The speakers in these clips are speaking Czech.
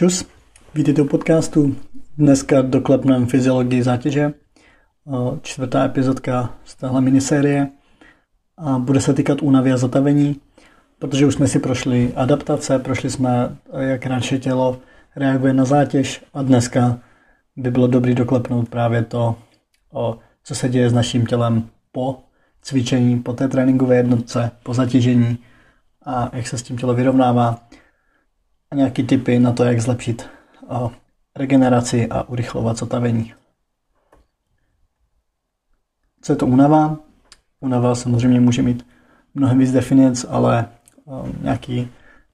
Čus, vítejte u podcastu. Dneska doklepneme fyziologii zátěže, čtvrtá epizodka z téhle minisérie. A bude se týkat únavy a zatavení, protože už jsme si prošli adaptace, prošli jsme, jak naše tělo reaguje na zátěž a dneska by bylo dobré doklepnout právě to, co se děje s naším tělem po cvičení, po té tréninkové jednotce, po zatížení a jak se s tím tělo vyrovnává nějaký tipy na to, jak zlepšit regeneraci a urychlovat zotavení. Co je to únava? Únava samozřejmě může mít mnohem víc definic, ale nějaký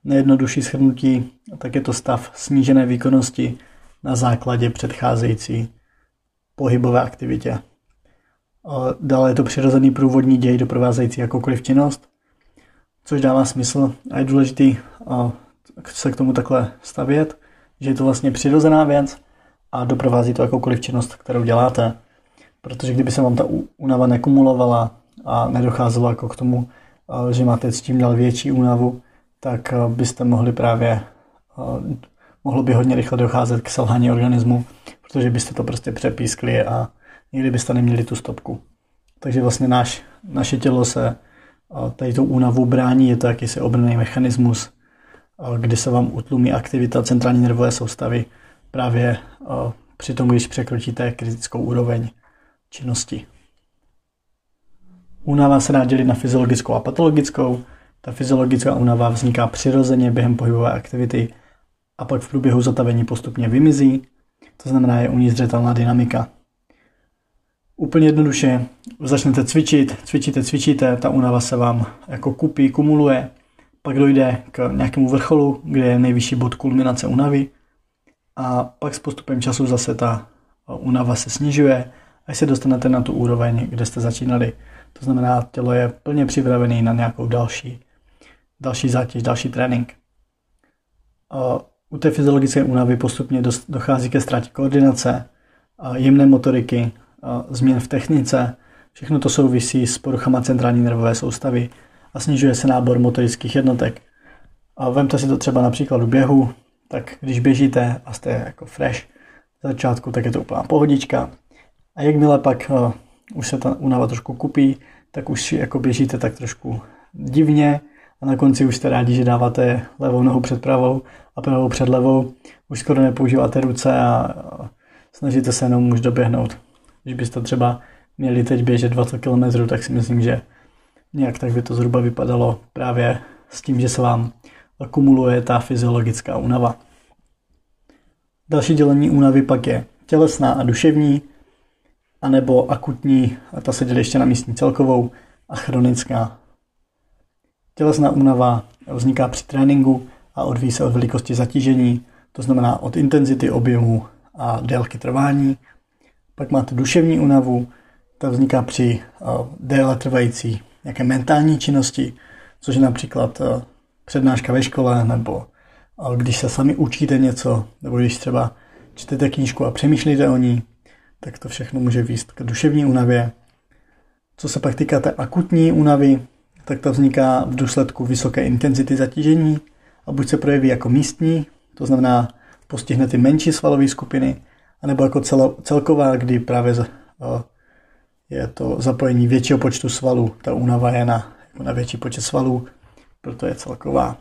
nejjednodušší shrnutí, tak je to stav snížené výkonnosti na základě předcházející pohybové aktivitě. Dále je to přirozený průvodní děj doprovázející jakoukoliv činnost, což dává smysl a je důležitý se k tomu takhle stavět, že je to vlastně přirozená věc a doprovází to jakoukoliv činnost, kterou děláte. Protože kdyby se vám ta únava nekumulovala a nedocházelo jako k tomu, že máte s tím dál větší únavu, tak byste mohli právě, mohlo by hodně rychle docházet k selhání organismu, protože byste to prostě přepískli a nikdy byste neměli tu stopku. Takže vlastně náš, naše tělo se tady tou únavu brání, je to jakýsi obrný mechanismus, kdy se vám utlumí aktivita centrální nervové soustavy právě při tom, když překročíte kritickou úroveň činnosti. Únava se dá dělit na fyziologickou a patologickou. Ta fyziologická únava vzniká přirozeně během pohybové aktivity a pak v průběhu zatavení postupně vymizí. To znamená, je u ní zřetelná dynamika. Úplně jednoduše začnete cvičit, cvičíte, cvičíte, ta únava se vám jako kupí, kumuluje, pak dojde k nějakému vrcholu, kde je nejvyšší bod kulminace únavy a pak s postupem času zase ta únava se snižuje, až se dostanete na tu úroveň, kde jste začínali. To znamená, tělo je plně připravené na nějakou další, další zátěž, další trénink. U té fyziologické únavy postupně dochází ke ztrátě koordinace, jemné motoriky, změn v technice. Všechno to souvisí s poruchama centrální nervové soustavy a snižuje se nábor motorických jednotek. A vemte si to třeba například u běhu, tak když běžíte a jste jako fresh v začátku, tak je to úplná pohodička. A jakmile pak uh, už se ta únava trošku kupí, tak už jako běžíte tak trošku divně a na konci už jste rádi, že dáváte levou nohu před pravou a pravou před levou. Už skoro nepoužíváte ruce a snažíte se jenom už doběhnout. Když byste třeba měli teď běžet 20 km, tak si myslím, že nějak tak by to zhruba vypadalo právě s tím, že se vám akumuluje ta fyziologická únava. Další dělení únavy pak je tělesná a duševní, anebo akutní, a ta se dělí ještě na místní celkovou, a chronická. Tělesná únava vzniká při tréninku a odvíjí se od velikosti zatížení, to znamená od intenzity objemu a délky trvání. Pak máte duševní únavu, ta vzniká při déle trvající nějaké mentální činnosti, což je například eh, přednáška ve škole, nebo eh, když se sami učíte něco, nebo když třeba čtete knížku a přemýšlíte o ní, tak to všechno může výst k duševní únavě. Co se pak týká té akutní únavy, tak ta vzniká v důsledku vysoké intenzity zatížení a buď se projeví jako místní, to znamená postihne ty menší svalové skupiny, anebo jako celo, celková, kdy právě eh, je to zapojení většího počtu svalů. Ta únava je na, na větší počet svalů, proto je celková.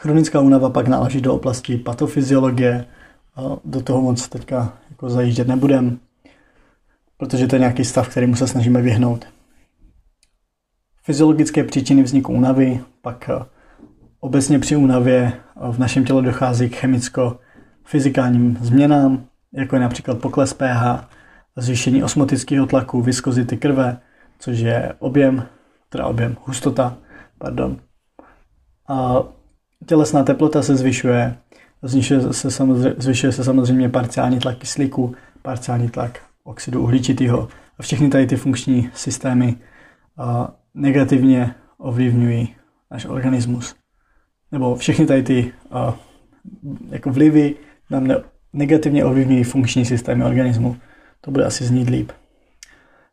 Chronická únava pak náleží do oblasti patofyziologie. Do toho moc teďka jako zajíždět nebudem, protože to je nějaký stav, kterýmu se snažíme vyhnout. Fyziologické příčiny vzniku únavy, pak obecně při únavě v našem těle dochází k chemicko-fyzikálním změnám, jako je například pokles pH, zvýšení osmotického tlaku, viskozity krve, což je objem, teda objem, hustota, pardon. A tělesná teplota se zvyšuje, zvyšuje se, samozřejmě, zvyšuje se samozřejmě parciální tlak kyslíku, parciální tlak oxidu uhličitého a všechny tady ty funkční systémy a negativně ovlivňují náš organismus. Nebo všechny tady ty a, jako vlivy nám ne, negativně ovlivňují funkční systémy organismu. To bude asi znít líp.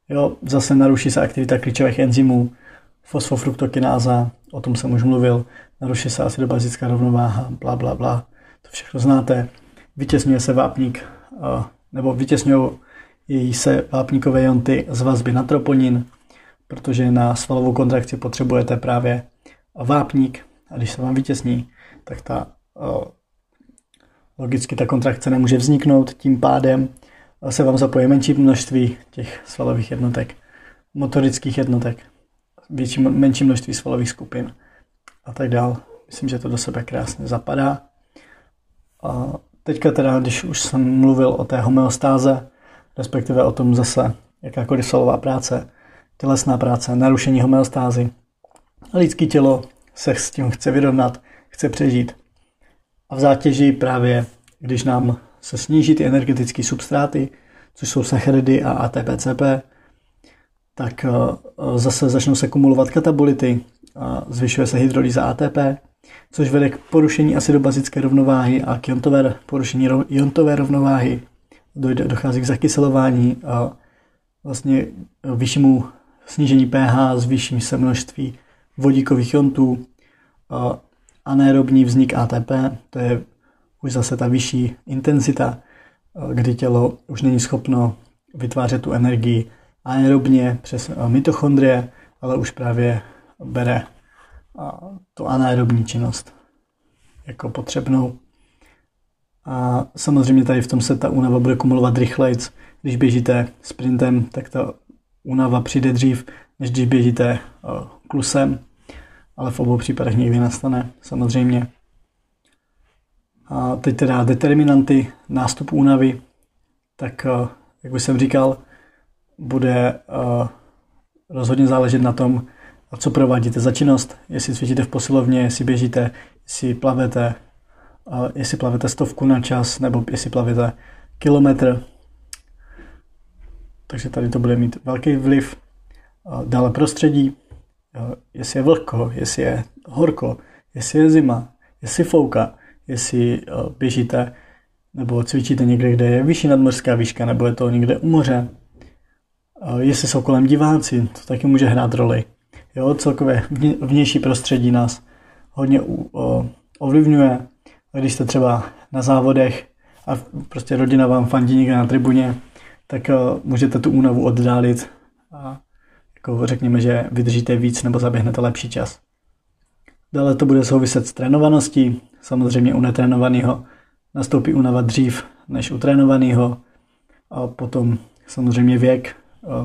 Jo, zase naruší se aktivita klíčových enzymů, fosfofruktokináza, o tom jsem už mluvil, naruší se acidobazická rovnováha, bla, bla, bla. to všechno znáte. Vytěsňuje se vápník, nebo vytěsňují její se vápníkové jonty z vazby na troponin, protože na svalovou kontrakci potřebujete právě vápník a když se vám vytěsní, tak ta logicky ta kontrakce nemůže vzniknout, tím pádem se vám zapojí menší množství těch svalových jednotek, motorických jednotek, větší, menší množství svalových skupin a tak dál. Myslím, že to do sebe krásně zapadá. A teďka teda, když už jsem mluvil o té homeostáze, respektive o tom zase jakákoliv svalová práce, tělesná práce, narušení homeostázy, lidské tělo se s tím chce vyrovnat, chce přežít. A v zátěži právě, když nám se sníží ty energetické substráty, což jsou sacharidy a ATPCP, tak eh, zase začnou se kumulovat katabolity, zvyšuje se hydrolýza ATP, což vede k porušení acidobazické rovnováhy a k jontové, porušení jontové rovnováhy. Dojde, dochází k zakyselování a vlastně vyššímu snížení pH, zvýší se množství vodíkových jontů, anaerobní vznik ATP, to je už zase ta vyšší intenzita, kdy tělo už není schopno vytvářet tu energii aerobně přes mitochondrie, ale už právě bere tu anaerobní činnost jako potřebnou. A samozřejmě tady v tom se ta únava bude kumulovat rychleji. Když běžíte sprintem, tak ta únava přijde dřív, než když běžíte klusem, ale v obou případech někdy nastane, samozřejmě. A teď teda determinanty nástupu únavy, tak jak už jsem říkal, bude rozhodně záležet na tom, co provádíte za činnost, jestli cvičíte v posilovně, jestli běžíte, jestli plavete, jestli plavete stovku na čas, nebo jestli plavete kilometr. Takže tady to bude mít velký vliv. Dále prostředí, jestli je vlhko, jestli je horko, jestli je zima, jestli fouká, jestli běžíte nebo cvičíte někde, kde je vyšší nadmořská výška, nebo je to někde u moře. Jestli jsou kolem diváci, to taky může hrát roli. Jo, celkově vnější prostředí nás hodně ovlivňuje. Když jste třeba na závodech a prostě rodina vám fandí někde na tribuně, tak můžete tu únavu oddálit a jako řekněme, že vydržíte víc nebo zaběhnete lepší čas. Dále to bude souviset s trénovaností. Samozřejmě u netrénovaného nastoupí únava dřív než u trénovaného. A potom samozřejmě věk,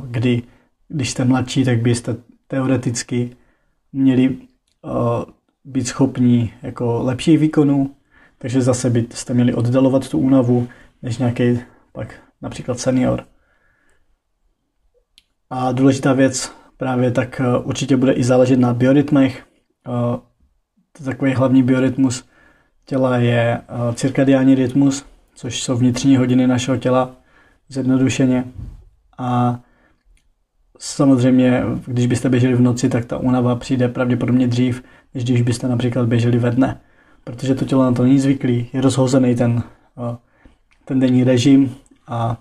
kdy když jste mladší, tak byste teoreticky měli být schopní jako lepších výkonů, takže zase byste měli oddalovat tu únavu než nějaký pak například senior. A důležitá věc právě tak určitě bude i záležet na biorytmech. Takový hlavní biorytmus těla je eh, cirkadiální rytmus, což jsou vnitřní hodiny našeho těla, zjednodušeně. A samozřejmě, když byste běželi v noci, tak ta únava přijde pravděpodobně dřív, než když byste například běželi ve dne. Protože to tělo na to není zvyklý, je rozhozený ten, ten denní režim a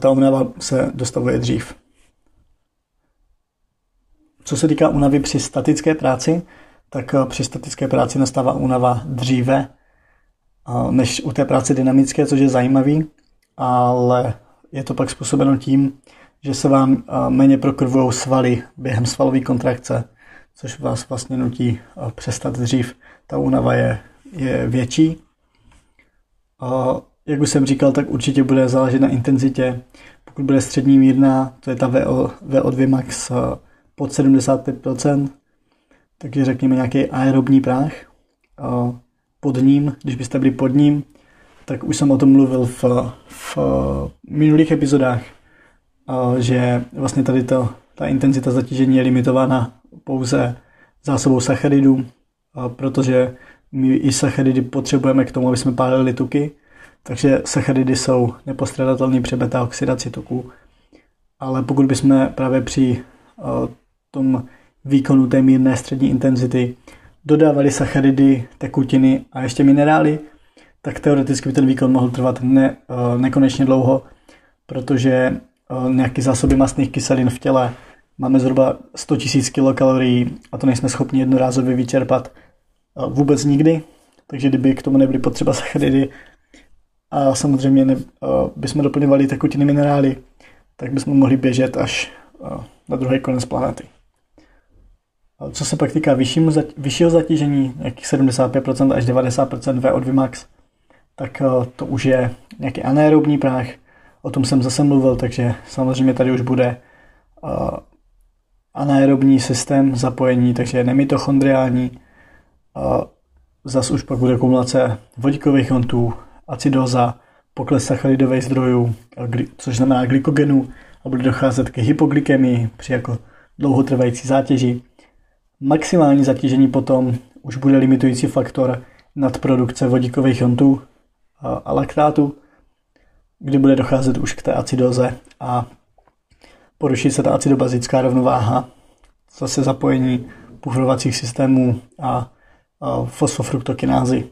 ta únava se dostavuje dřív. Co se týká únavy při statické práci, tak eh, při statické práci nastává únava dříve eh, než u té práce dynamické, což je zajímavý, ale je to pak způsobeno tím, že se vám eh, méně prokrvují svaly během svalové kontrakce, což vás vlastně nutí přestat dřív. Ta únava je, je větší. Jak už jsem říkal, tak určitě bude záležet na intenzitě. Pokud bude střední mírná, to je ta VO, VO2 max pod 75%, takže řekněme nějaký aerobní práh. Pod ním, když byste byli pod ním, tak už jsem o tom mluvil v, v minulých epizodách, že vlastně tady to, ta intenzita zatížení je limitována pouze zásobou sacharidů, protože my i sacharidy potřebujeme k tomu, aby jsme pálili tuky, takže sacharidy jsou nepostradatelné při beta oxidaci tuků. Ale pokud bychom právě při tom výkonu té mírné střední intenzity dodávali sacharidy, tekutiny a ještě minerály, tak teoreticky by ten výkon mohl trvat ne, eh, nekonečně dlouho, protože eh, nějaké zásoby masných kyselin v těle máme zhruba 100 000 kilokalorií a to nejsme schopni jednorázově vyčerpat eh, vůbec nikdy. takže kdyby k tomu nebyly potřeba sacharidy a samozřejmě ne, bychom doplňovali tekutiny minerály, tak bychom mohli běžet až na druhý konec planety. Co se pak týká vyššímu, vyššího zatížení, jakých 75% až 90% VO2 max, tak to už je nějaký anaerobní práh. O tom jsem zase mluvil, takže samozřejmě tady už bude anaerobní systém zapojení, takže nemitochondriální. Zas už pak bude kumulace vodíkových jontů, acidoza, pokles sacharidových zdrojů, což znamená glykogenu a bude docházet k hypoglykemii při jako dlouhotrvající zátěži. Maximální zatížení potom už bude limitující faktor nadprodukce vodíkových jontů a laktátu, kdy bude docházet už k té acidoze a poruší se ta acidobazická rovnováha, zase zapojení puhrovacích systémů a, fosfofruktokinázy.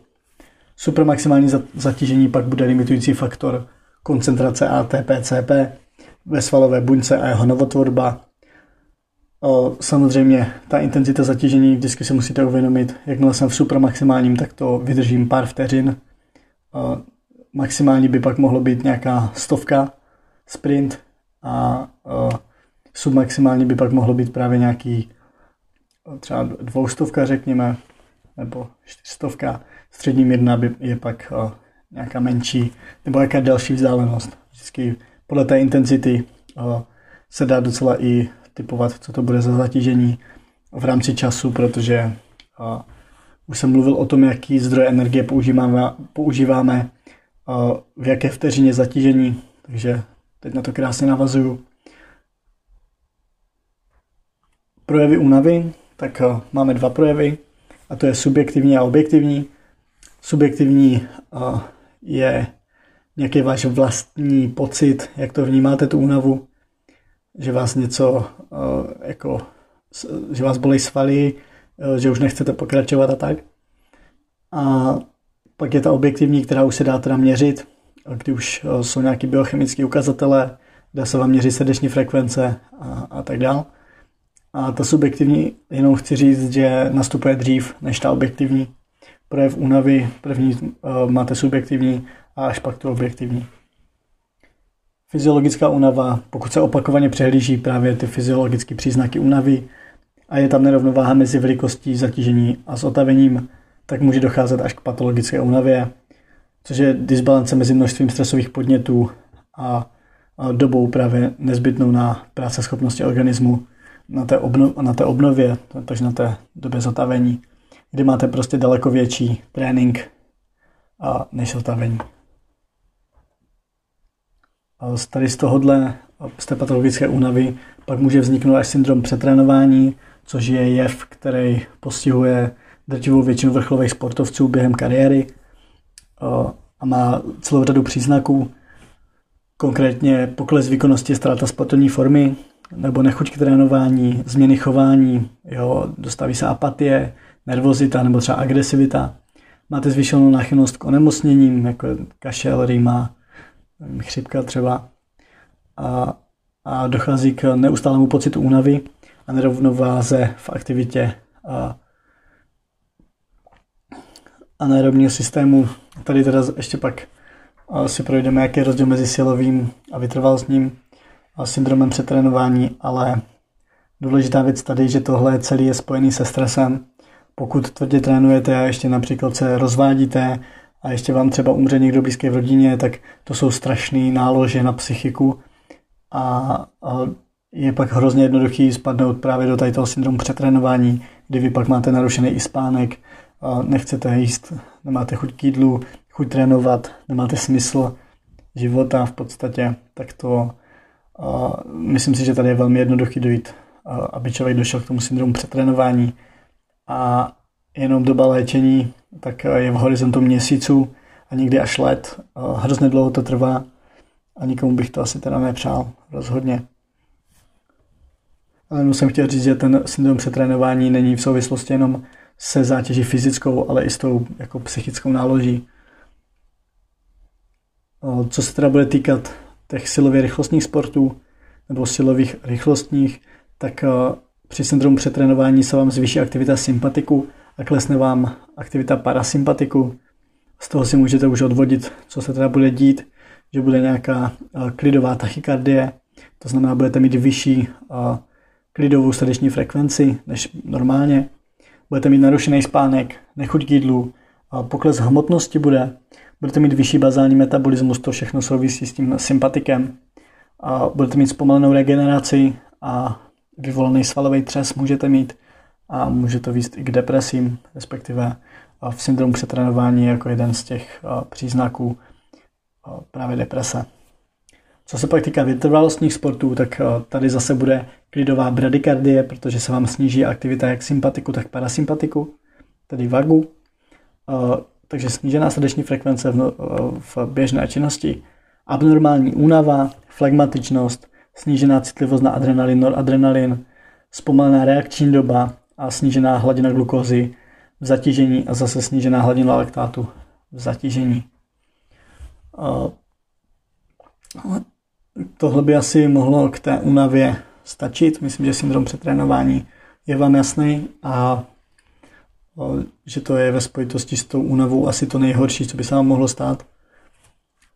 Supermaximální zatížení pak bude limitující faktor koncentrace ATP-CP ve svalové buňce a jeho novotvorba. Samozřejmě ta intenzita zatížení vždycky si musíte uvědomit, jakmile jsem v supermaximálním, tak to vydržím pár vteřin. Maximální by pak mohlo být nějaká stovka sprint a submaximální by pak mohlo být právě nějaký třeba dvoustovka, řekněme, nebo čtyřstovka. Střední mírna by je pak nějaká menší, nebo jaká další vzdálenost. Vždycky podle té intenzity se dá docela i typovat, co to bude za zatížení v rámci času, protože už jsem mluvil o tom, jaký zdroje energie používáme, používáme v jaké vteřině zatížení, takže teď na to krásně navazuju. Projevy únavy, tak máme dva projevy, a to je subjektivní a objektivní. Subjektivní je nějaký váš vlastní pocit, jak to vnímáte tu únavu, že vás něco jako, že vás bolí svaly, že už nechcete pokračovat a tak. A pak je ta objektivní, která už se dá teda měřit, kdy už jsou nějaké biochemické ukazatele, dá se vám měřit srdeční frekvence a, a tak dále. A ta subjektivní, jenom chci říct, že nastupuje dřív než ta objektivní. Projev únavy, první máte subjektivní a až pak to objektivní. Fyziologická únava, pokud se opakovaně přehlíží právě ty fyziologické příznaky únavy a je tam nerovnováha mezi velikostí zatížení a s otavením, tak může docházet až k patologické únavě, což je disbalance mezi množstvím stresových podnětů a dobou právě nezbytnou na práce schopnosti organismu na té, obno, na té obnově, takže na té době zotavení, kdy máte prostě daleko větší trénink a než zotavení. Tady z tohohle, z té patologické únavy, pak může vzniknout až syndrom přetrénování, což je jev, který postihuje drtivou většinu vrcholových sportovců během kariéry a má celou řadu příznaků, konkrétně pokles výkonnosti, ztráta sportovní formy, nebo nechuť k trénování, změny chování, jo, dostaví se apatie, nervozita nebo třeba agresivita. Máte zvýšenou náchylnost k onemocněním, jako kašel, rýma, chřipka třeba. A, a dochází k neustálému pocitu únavy a nerovnováze v aktivitě a anaerobního systému. Tady teda ještě pak si projdeme, jaký je rozdíl mezi silovým a vytrvalostním syndromem přetrénování, ale důležitá věc tady, že tohle celý je spojený se stresem. Pokud tvrdě trénujete a ještě například se rozvádíte a ještě vám třeba umře někdo blízký v rodině, tak to jsou strašné nálože na psychiku a, a je pak hrozně jednoduchý spadnout právě do tady toho syndromu přetrénování, kdy vy pak máte narušený i spánek, nechcete jíst, nemáte chuť k jídlu, chuť trénovat, nemáte smysl života v podstatě, tak to a myslím si, že tady je velmi jednoduchý dojít, aby člověk došel k tomu syndromu přetrénování. A jenom doba léčení tak je v horizontu měsíců a někdy až let. Hrozně dlouho to trvá a nikomu bych to asi teda nepřál, rozhodně. Ale musím chtěl říct, že ten syndrom přetrénování není v souvislosti jenom se zátěží fyzickou, ale i s tou jako psychickou náloží. Co se teda bude týkat těch silově rychlostních sportů nebo silových rychlostních, tak eh, při syndromu přetrénování se vám zvýší aktivita sympatiku a klesne vám aktivita parasympatiku. Z toho si můžete už odvodit, co se teda bude dít, že bude nějaká klidová tachykardie, to znamená, budete mít vyšší klidovou srdeční frekvenci než normálně, budete mít narušený spánek, nechuť k jídlu, pokles hmotnosti bude, budete mít vyšší bazální metabolismus, to všechno souvisí s tím sympatikem, budete mít zpomalenou regeneraci a vyvolaný svalový třes můžete mít a může to výst i k depresím, respektive v syndromu přetrénování jako jeden z těch příznaků právě deprese. Co se pak týká vytrvalostních sportů, tak tady zase bude klidová bradykardie, protože se vám sníží aktivita jak sympatiku, tak parasympatiku, tedy vagu. Takže snížená srdeční frekvence v, no, v běžné činnosti, abnormální únava, flegmatičnost, snížená citlivost na adrenalin, noradrenalin, zpomalená reakční doba a snížená hladina glukózy v zatížení a zase snížená hladina laktátu v zatížení. Tohle by asi mohlo k té únavě stačit. Myslím, že syndrom přetrénování je vám jasný a že to je ve spojitosti s tou únavou asi to nejhorší, co by se vám mohlo stát.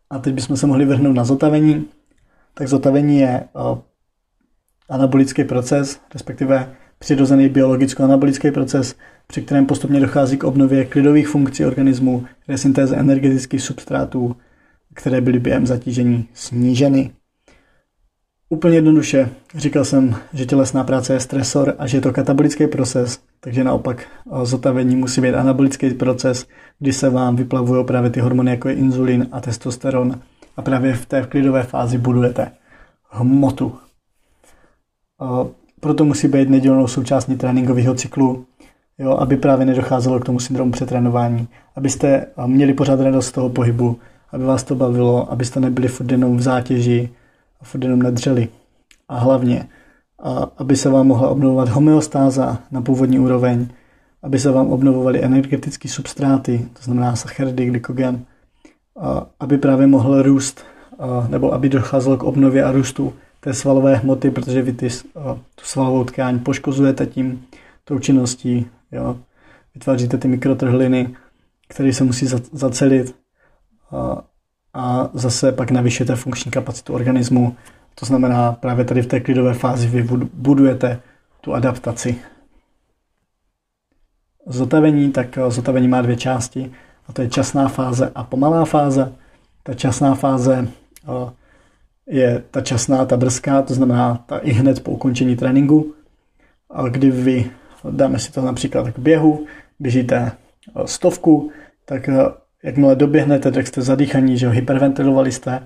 A teď bychom se mohli vrhnout na zotavení. Tak zotavení je anabolický proces, respektive přirozený biologicko-anabolický proces, při kterém postupně dochází k obnově klidových funkcí organismu, resyntéze energetických substrátů, které byly během zatížení sníženy. Úplně jednoduše, říkal jsem, že tělesná práce je stresor a že je to katabolický proces, takže naopak zotavení musí být anabolický proces, kdy se vám vyplavují právě ty hormony, jako je inzulin a testosteron a právě v té klidové fázi budujete hmotu. Proto musí být nedělnou součástí tréninkového cyklu, jo, aby právě nedocházelo k tomu syndromu přetrénování, abyste měli pořád radost z toho pohybu, aby vás to bavilo, abyste nebyli furt jenom v zátěži, a furt jenom nedřeli. A hlavně, a aby se vám mohla obnovovat homeostáza na původní úroveň, aby se vám obnovovaly energetické substráty, to znamená sacharidy, glykogen, aby právě mohl růst, nebo aby docházelo k obnově a růstu té svalové hmoty, protože vy ty, a, tu svalovou tkáň poškozujete tím, tou činností, jo. vytváříte ty mikrotrhliny, které se musí zacelit a, a zase pak navyšujete funkční kapacitu organismu. To znamená, právě tady v té klidové fázi vy budujete tu adaptaci. Zotavení, tak eh, zotavení má dvě části, a to je časná fáze a pomalá fáze. Ta časná fáze eh, je ta časná, ta brzká, to znamená ta i hned po ukončení tréninku, kdy vy, dáme si to například k běhu, běžíte eh, stovku, tak Jakmile doběhnete, tak jste zadýchaní, že hyperventilovali jste,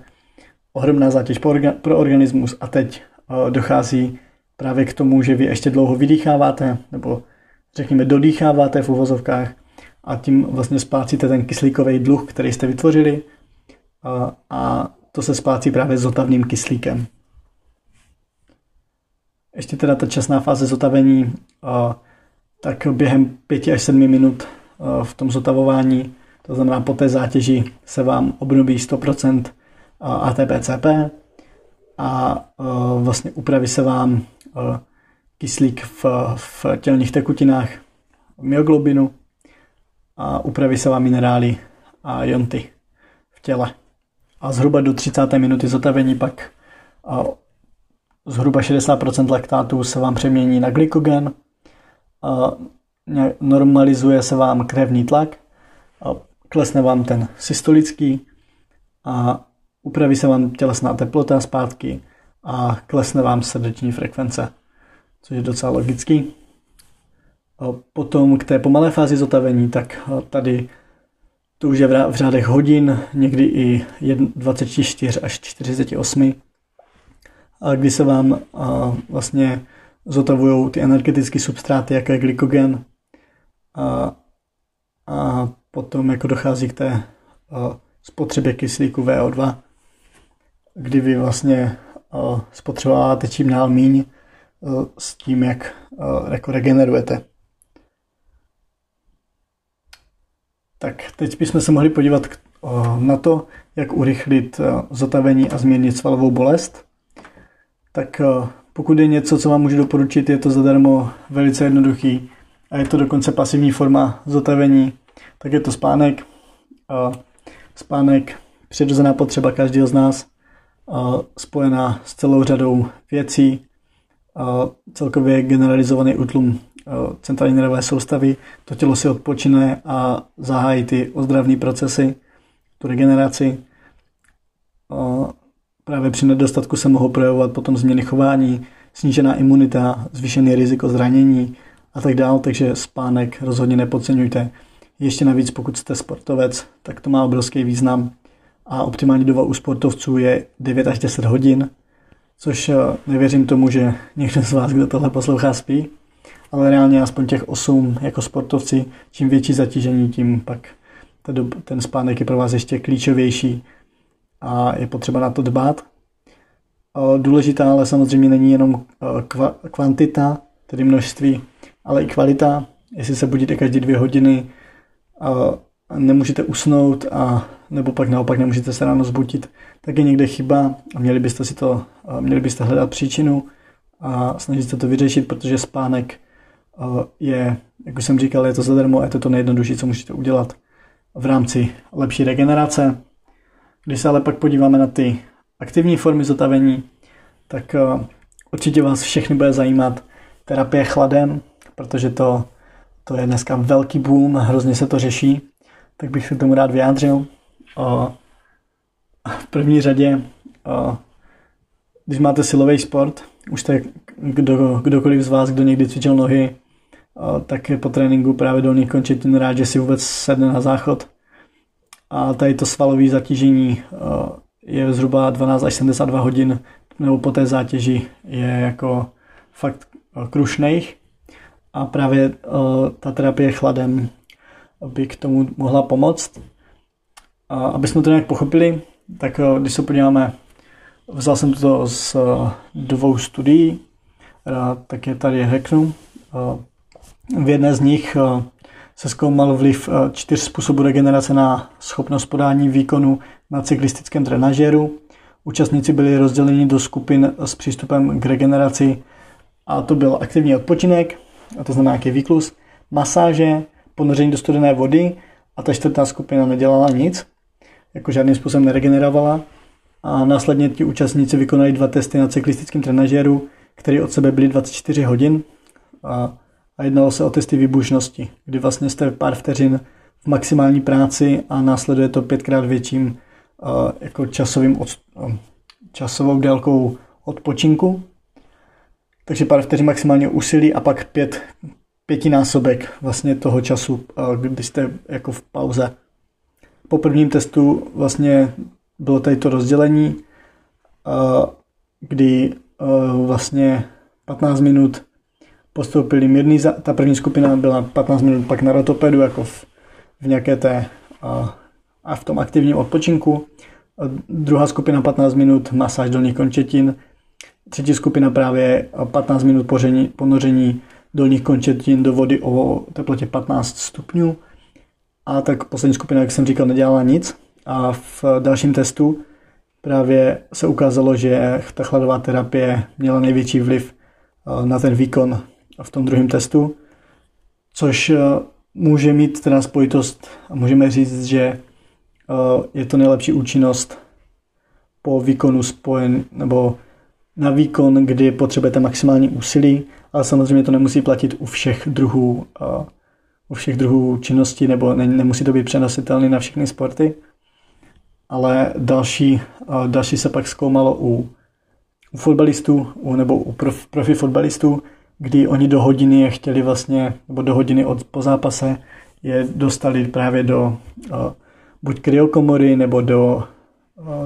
ohromná zátěž pro organismus a teď eh, dochází právě k tomu, že vy ještě dlouho vydýcháváte, nebo řekněme dodýcháváte v uvozovkách a tím vlastně splácíte ten kyslíkový dluh, který jste vytvořili. A, a to se splácí právě zotavným kyslíkem. Ještě teda ta časná fáze zotavení, tak během 5 až 7 minut v tom zotavování to znamená, po té zátěži se vám obnoví 100% ATP-CP a vlastně upraví se vám kyslík v, v tělních tekutinách, myoglobinu a upraví se vám minerály a jonty v těle. A zhruba do 30. minuty zotavení pak zhruba 60% laktátu se vám přemění na glykogen, normalizuje se vám krevní tlak, klesne vám ten systolický a upraví se vám tělesná teplota zpátky a klesne vám srdeční frekvence, což je docela logický. Potom k té pomalé fázi zotavení, tak tady to už je v řádech hodin, někdy i 24 až 48, kdy se vám vlastně zotavují ty energetické substráty, jako je glykogen, a, a potom jako dochází k té spotřebě kyslíku VO2, kdy vy vlastně spotřebováváte čím dál míň s tím, jak jako regenerujete. Tak teď bychom se mohli podívat na to, jak urychlit zotavení a změnit svalovou bolest. Tak pokud je něco, co vám můžu doporučit, je to zadarmo velice jednoduchý a je to dokonce pasivní forma zotavení, tak je to spánek. Spánek, přirozená potřeba každého z nás, spojená s celou řadou věcí, celkově generalizovaný útlum centrální nervové soustavy, to tělo si odpočine a zahájí ty ozdravné procesy, tu regeneraci. Právě při nedostatku se mohou projevovat potom změny chování, snížená imunita, zvýšený riziko zranění a tak dále, takže spánek rozhodně nepodceňujte. Ještě navíc, pokud jste sportovec, tak to má obrovský význam a optimální doba u sportovců je 9 až 10 hodin, což eh, nevěřím tomu, že někdo z vás, kdo tohle poslouchá, spí, ale reálně aspoň těch 8 jako sportovci, čím větší zatížení, tím pak ten spánek je pro vás ještě klíčovější a je potřeba na to dbát. Důležitá ale samozřejmě není jenom eh, kvantita, tedy množství, ale i kvalita. Jestli se budíte každé dvě hodiny nemůžete usnout a nebo pak naopak nemůžete se ráno zbudit, tak je někde chyba a měli byste si to, měli byste hledat příčinu a snažit se to vyřešit, protože spánek je, jak už jsem říkal, je to zadarmo je to to nejjednodušší, co můžete udělat v rámci lepší regenerace. Když se ale pak podíváme na ty aktivní formy zotavení, tak určitě vás všechny bude zajímat terapie chladem, protože to, to je dneska velký boom, hrozně se to řeší, tak bych se tomu rád vyjádřil. V první řadě, když máte silový sport, už tak kdo, kdokoliv z vás, kdo někdy cvičil nohy, tak je po tréninku právě dolní končetin rád, že si vůbec sedne na záchod. A tady to svalové zatížení je zhruba 12 až 72 hodin, nebo po té zátěži je jako fakt krušných. A právě ta terapie chladem by k tomu mohla pomoct. A aby jsme to nějak pochopili, tak eh, když se podíváme, vzal jsem to z eh, dvou studií, tak je tady řeknu. Eh, v jedné z nich se zkoumal vliv čtyř způsobů regenerace na schopnost podání výkonu na cyklistickém trenažéru. Účastníci byli rozděleni do skupin s přístupem k regeneraci a to byl aktivní odpočinek, a to znamená nějaký výklus, masáže, ponoření do studené vody a ta čtvrtá skupina nedělala nic jako žádným způsobem neregenerovala a následně ti účastníci vykonali dva testy na cyklistickém trenažéru, které od sebe byly 24 hodin a, a jednalo se o testy výbušnosti, kdy vlastně jste pár vteřin v maximální práci a následuje to pětkrát větším a, jako časovým od, a, časovou délkou odpočinku. Takže pár vteřin maximálně úsilí a pak pět, pětinásobek vlastně toho času, kdy jste jako v pauze po prvním testu vlastně bylo tady to rozdělení, kdy vlastně 15 minut postoupili mírný, ta první skupina byla 15 minut pak na rotopedu, jako v, v nějaké té a v tom aktivním odpočinku. Druhá skupina 15 minut masáž dolních končetin. Třetí skupina právě 15 minut poření, ponoření dolních končetin do vody o teplotě 15 stupňů a tak poslední skupina, jak jsem říkal, nedělala nic. A v dalším testu právě se ukázalo, že ta chladová terapie měla největší vliv na ten výkon v tom druhém testu, což eh, může mít teda spojitost a můžeme říct, že eh, je to nejlepší účinnost po výkonu spojen, nebo na výkon, kdy potřebujete maximální úsilí, ale samozřejmě to nemusí platit u všech druhů u všech druhů činností, nebo ne, nemusí to být přenositelný na všechny sporty. Ale další, další se pak zkoumalo u, u fotbalistů, u, nebo u prof, profi fotbalistů, kdy oni do hodiny je chtěli vlastně, nebo do hodiny od, po zápase je dostali právě do buď kryokomory, nebo do,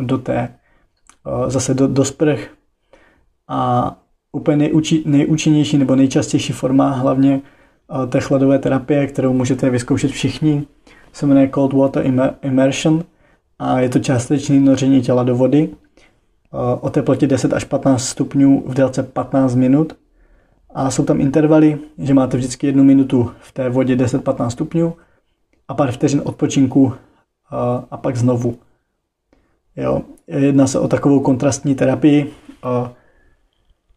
do té, zase do, do sprch. A úplně nejúči, nejúčinnější nebo nejčastější forma hlavně té chladové terapie, kterou můžete vyzkoušet všichni, se jmenuje Cold Water Immersion a je to částečné noření těla do vody o teplotě 10 až 15 stupňů v délce 15 minut. A jsou tam intervaly, že máte vždycky jednu minutu v té vodě 10-15 stupňů a pár vteřin odpočinku a pak znovu. Jo. Jedná se o takovou kontrastní terapii.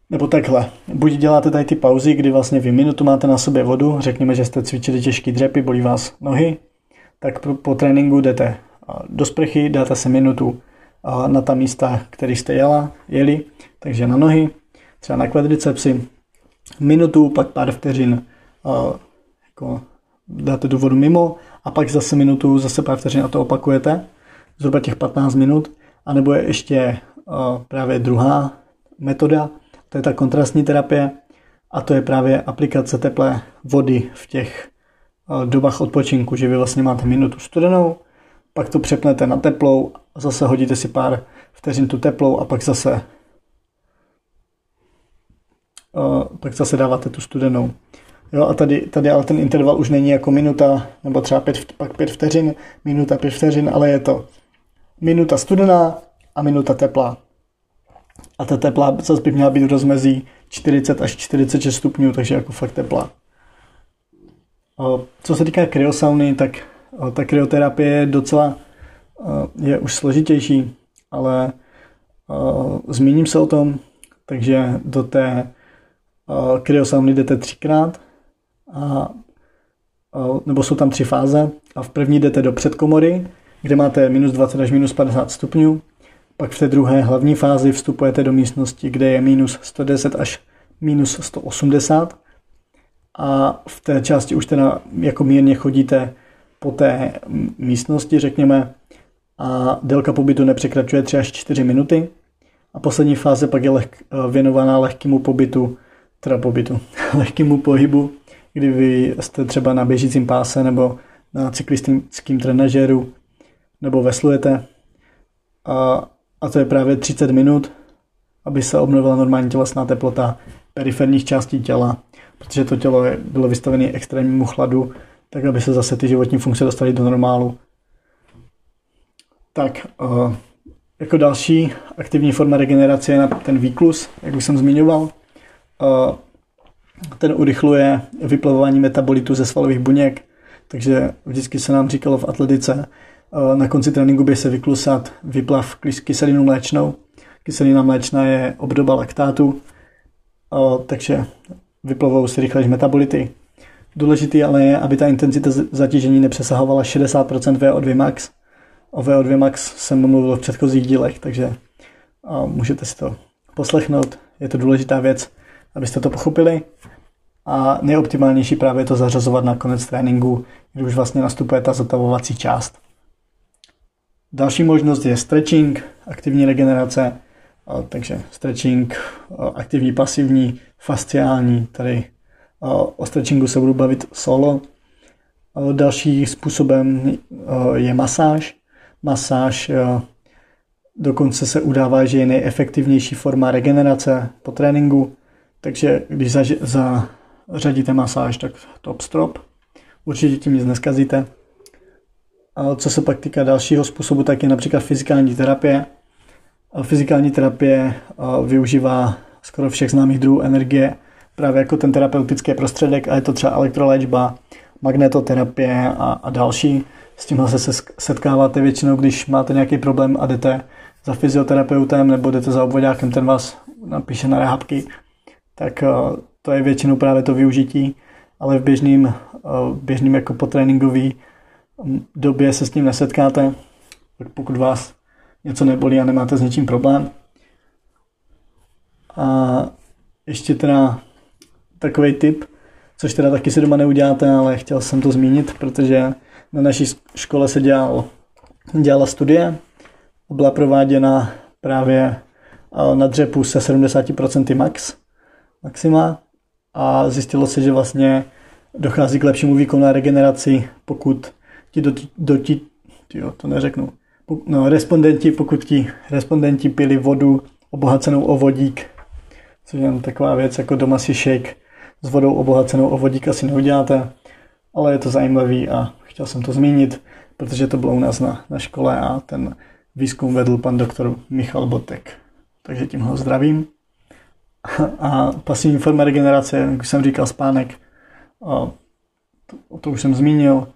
Nebo takhle, buď děláte tady ty pauzy, kdy vlastně vy minutu máte na sobě vodu, řekněme, že jste cvičili těžký dřepy, bolí vás nohy, tak po, po tréninku jdete do sprchy, dáte se minutu na ta místa, které jste jela, jeli, takže na nohy, třeba na kvadricepsy, minutu, pak pár vteřin jako dáte tu vodu mimo a pak zase minutu, zase pár vteřin a to opakujete, zhruba těch 15 minut, anebo je ještě právě druhá metoda, to je ta kontrastní terapie a to je právě aplikace teplé vody v těch dobách odpočinku, že vy vlastně máte minutu studenou, pak to přepnete na teplou, zase hodíte si pár vteřin tu teplou a pak zase pak zase dáváte tu studenou. Jo, a tady, tady ale ten interval už není jako minuta, nebo třeba pět, pak pět vteřin, minuta, pět vteřin, ale je to minuta studená a minuta teplá. A ta teplá zase by měla být v rozmezí 40 až 46 stupňů, takže jako fakt teplá. Co se týká kryosauny, tak ta kryoterapie je docela je už složitější, ale zmíním se o tom, takže do té kryosauny jdete třikrát, a, nebo jsou tam tři fáze. A v první jdete do předkomory, kde máte minus 20 až minus 50 stupňů, pak v té druhé hlavní fázi vstupujete do místnosti, kde je minus 110 až minus 180 a v té části už teda jako mírně chodíte po té místnosti, řekněme, a délka pobytu nepřekračuje 3 až 4 minuty. A poslední fáze pak je leh, věnovaná lehkému pobytu, teda pobytu, lehkému pohybu, kdy vy jste třeba na běžícím páse nebo na cyklistickém trenažéru nebo veslujete a, a to je právě 30 minut, aby se obnovila normální tělesná teplota periferních částí těla, protože to tělo je, bylo vystavené extrémnímu chladu, tak aby se zase ty životní funkce dostaly do normálu. Tak, jako další aktivní forma regenerace je na ten výklus, jak už jsem zmiňoval. Uh, ten urychluje vyplavování metabolitu ze svalových buněk, takže vždycky se nám říkalo v atletice, uh, na konci tréninku by se vyklusat vyplav kyselinu mléčnou. Kyselina mléčná je obdoba laktátu, takže vyplavou se rychlejší metabolity. Důležitý ale je, aby ta intenzita zatížení nepřesahovala 60% VO2 max, O VO2 Max jsem mluvil v předchozích dílech, takže můžete si to poslechnout. Je to důležitá věc, abyste to pochopili. A nejoptimálnější právě je to zařazovat na konec tréninku, když už vlastně nastupuje ta zotavovací část. Další možnost je stretching, aktivní regenerace, takže stretching, aktivní, pasivní, fasciální, tady o stretchingu se budu bavit solo. Další způsobem je masáž, masáž. Dokonce se udává, že je nejefektivnější forma regenerace po tréninku, takže když zařadíte masáž, tak top strop. Určitě tím nic neskazíte. A co se pak týká dalšího způsobu, tak je například fyzikální terapie. Fyzikální terapie využívá skoro všech známých druhů energie právě jako ten terapeutický prostředek a je to třeba elektroléčba, magnetoterapie a, a další. S tímhle se setkáváte většinou, když máte nějaký problém a jdete za fyzioterapeutem nebo jdete za obvodákem, ten vás napíše na rehabky, tak eh, to je většinou právě to využití, ale v běžným, eh, v běžným jako potréninkový mm, době se s tím nesetkáte, tak pokud vás něco nebolí a nemáte s něčím problém. A ještě teda takový tip, což teda taky si doma neuděláte, ale chtěl jsem to zmínit, protože na naší škole se dělal, dělala studie, byla prováděna právě na dřepu se 70% max, maxima a zjistilo se, že vlastně dochází k lepšímu výkonu a regeneraci, pokud ti do, do ti, tyjo, to neřeknu, no, respondenti, pokud ti respondenti pili vodu obohacenou o vodík, což je taková věc, jako doma si shake s vodou obohacenou o vodík asi neuděláte, ale je to zajímavý a chtěl jsem to zmínit, protože to bylo u nás na, na škole a ten výzkum vedl pan doktor Michal Botek. Takže tím ho zdravím. A pasivní forma regenerace, jak jsem říkal, spánek, a to, to už jsem zmínil.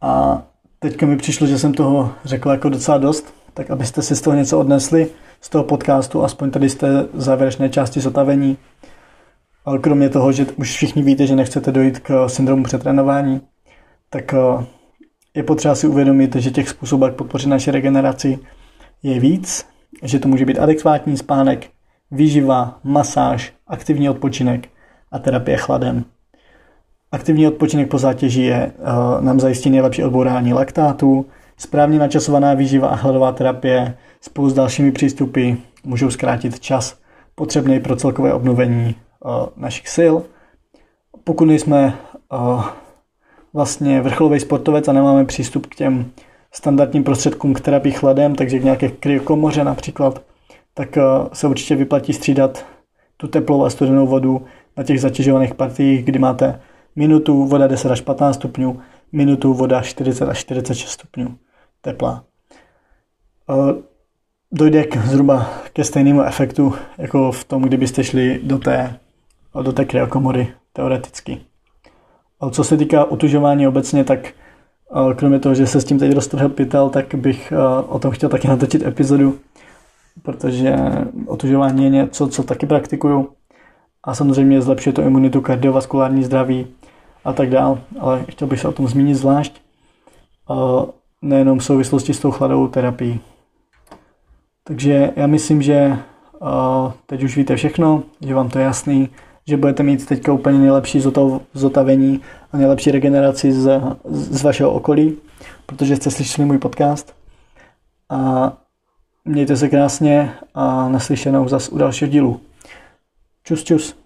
A teďka mi přišlo, že jsem toho řekl jako docela dost, tak abyste si z toho něco odnesli, z toho podcastu, aspoň tady z té závěrečné části zotavení. Ale kromě toho, že už všichni víte, že nechcete dojít k syndromu přetrénování, tak eh, je potřeba si uvědomit, že těch způsobů, jak podpořit naši regeneraci, je víc, že to může být adekvátní spánek, výživa, masáž, aktivní odpočinek a terapie chladem. Aktivní odpočinek po zátěži je, uh, nám zajistí nejlepší odbourání laktátu, správně načasovaná výživa a hladová terapie spolu s dalšími přístupy můžou zkrátit čas potřebný pro celkové obnovení uh, našich sil. Pokud nejsme uh, vlastně vrcholový sportovec a nemáme přístup k těm standardním prostředkům k terapii chladem, takže k nějaké kryokomoře například, tak se určitě vyplatí střídat tu teplou a studenou vodu na těch zatěžovaných partiích, kdy máte minutu voda 10 až 15 stupňů, minutu voda 40 až 46 stupňů tepla. Dojde k, zhruba ke stejnému efektu, jako v tom, kdybyste šli do té, do té kryokomory, teoreticky. Co se týká utužování obecně, tak kromě toho, že se s tím teď roztrhl pytel, tak bych o tom chtěl taky natočit epizodu, protože otužování je něco, co taky praktikuju a samozřejmě zlepšuje to imunitu, kardiovaskulární zdraví a tak dál, ale chtěl bych se o tom zmínit zvlášť, nejenom v souvislosti s tou chladovou terapií. Takže já myslím, že teď už víte všechno, že vám to je jasný, že budete mít teďka úplně nejlepší zotavení a nejlepší regeneraci z, z vašeho okolí, protože jste slyšeli můj podcast. A mějte se krásně a naslyšenou zas u dalšího dílu. Čus, čus.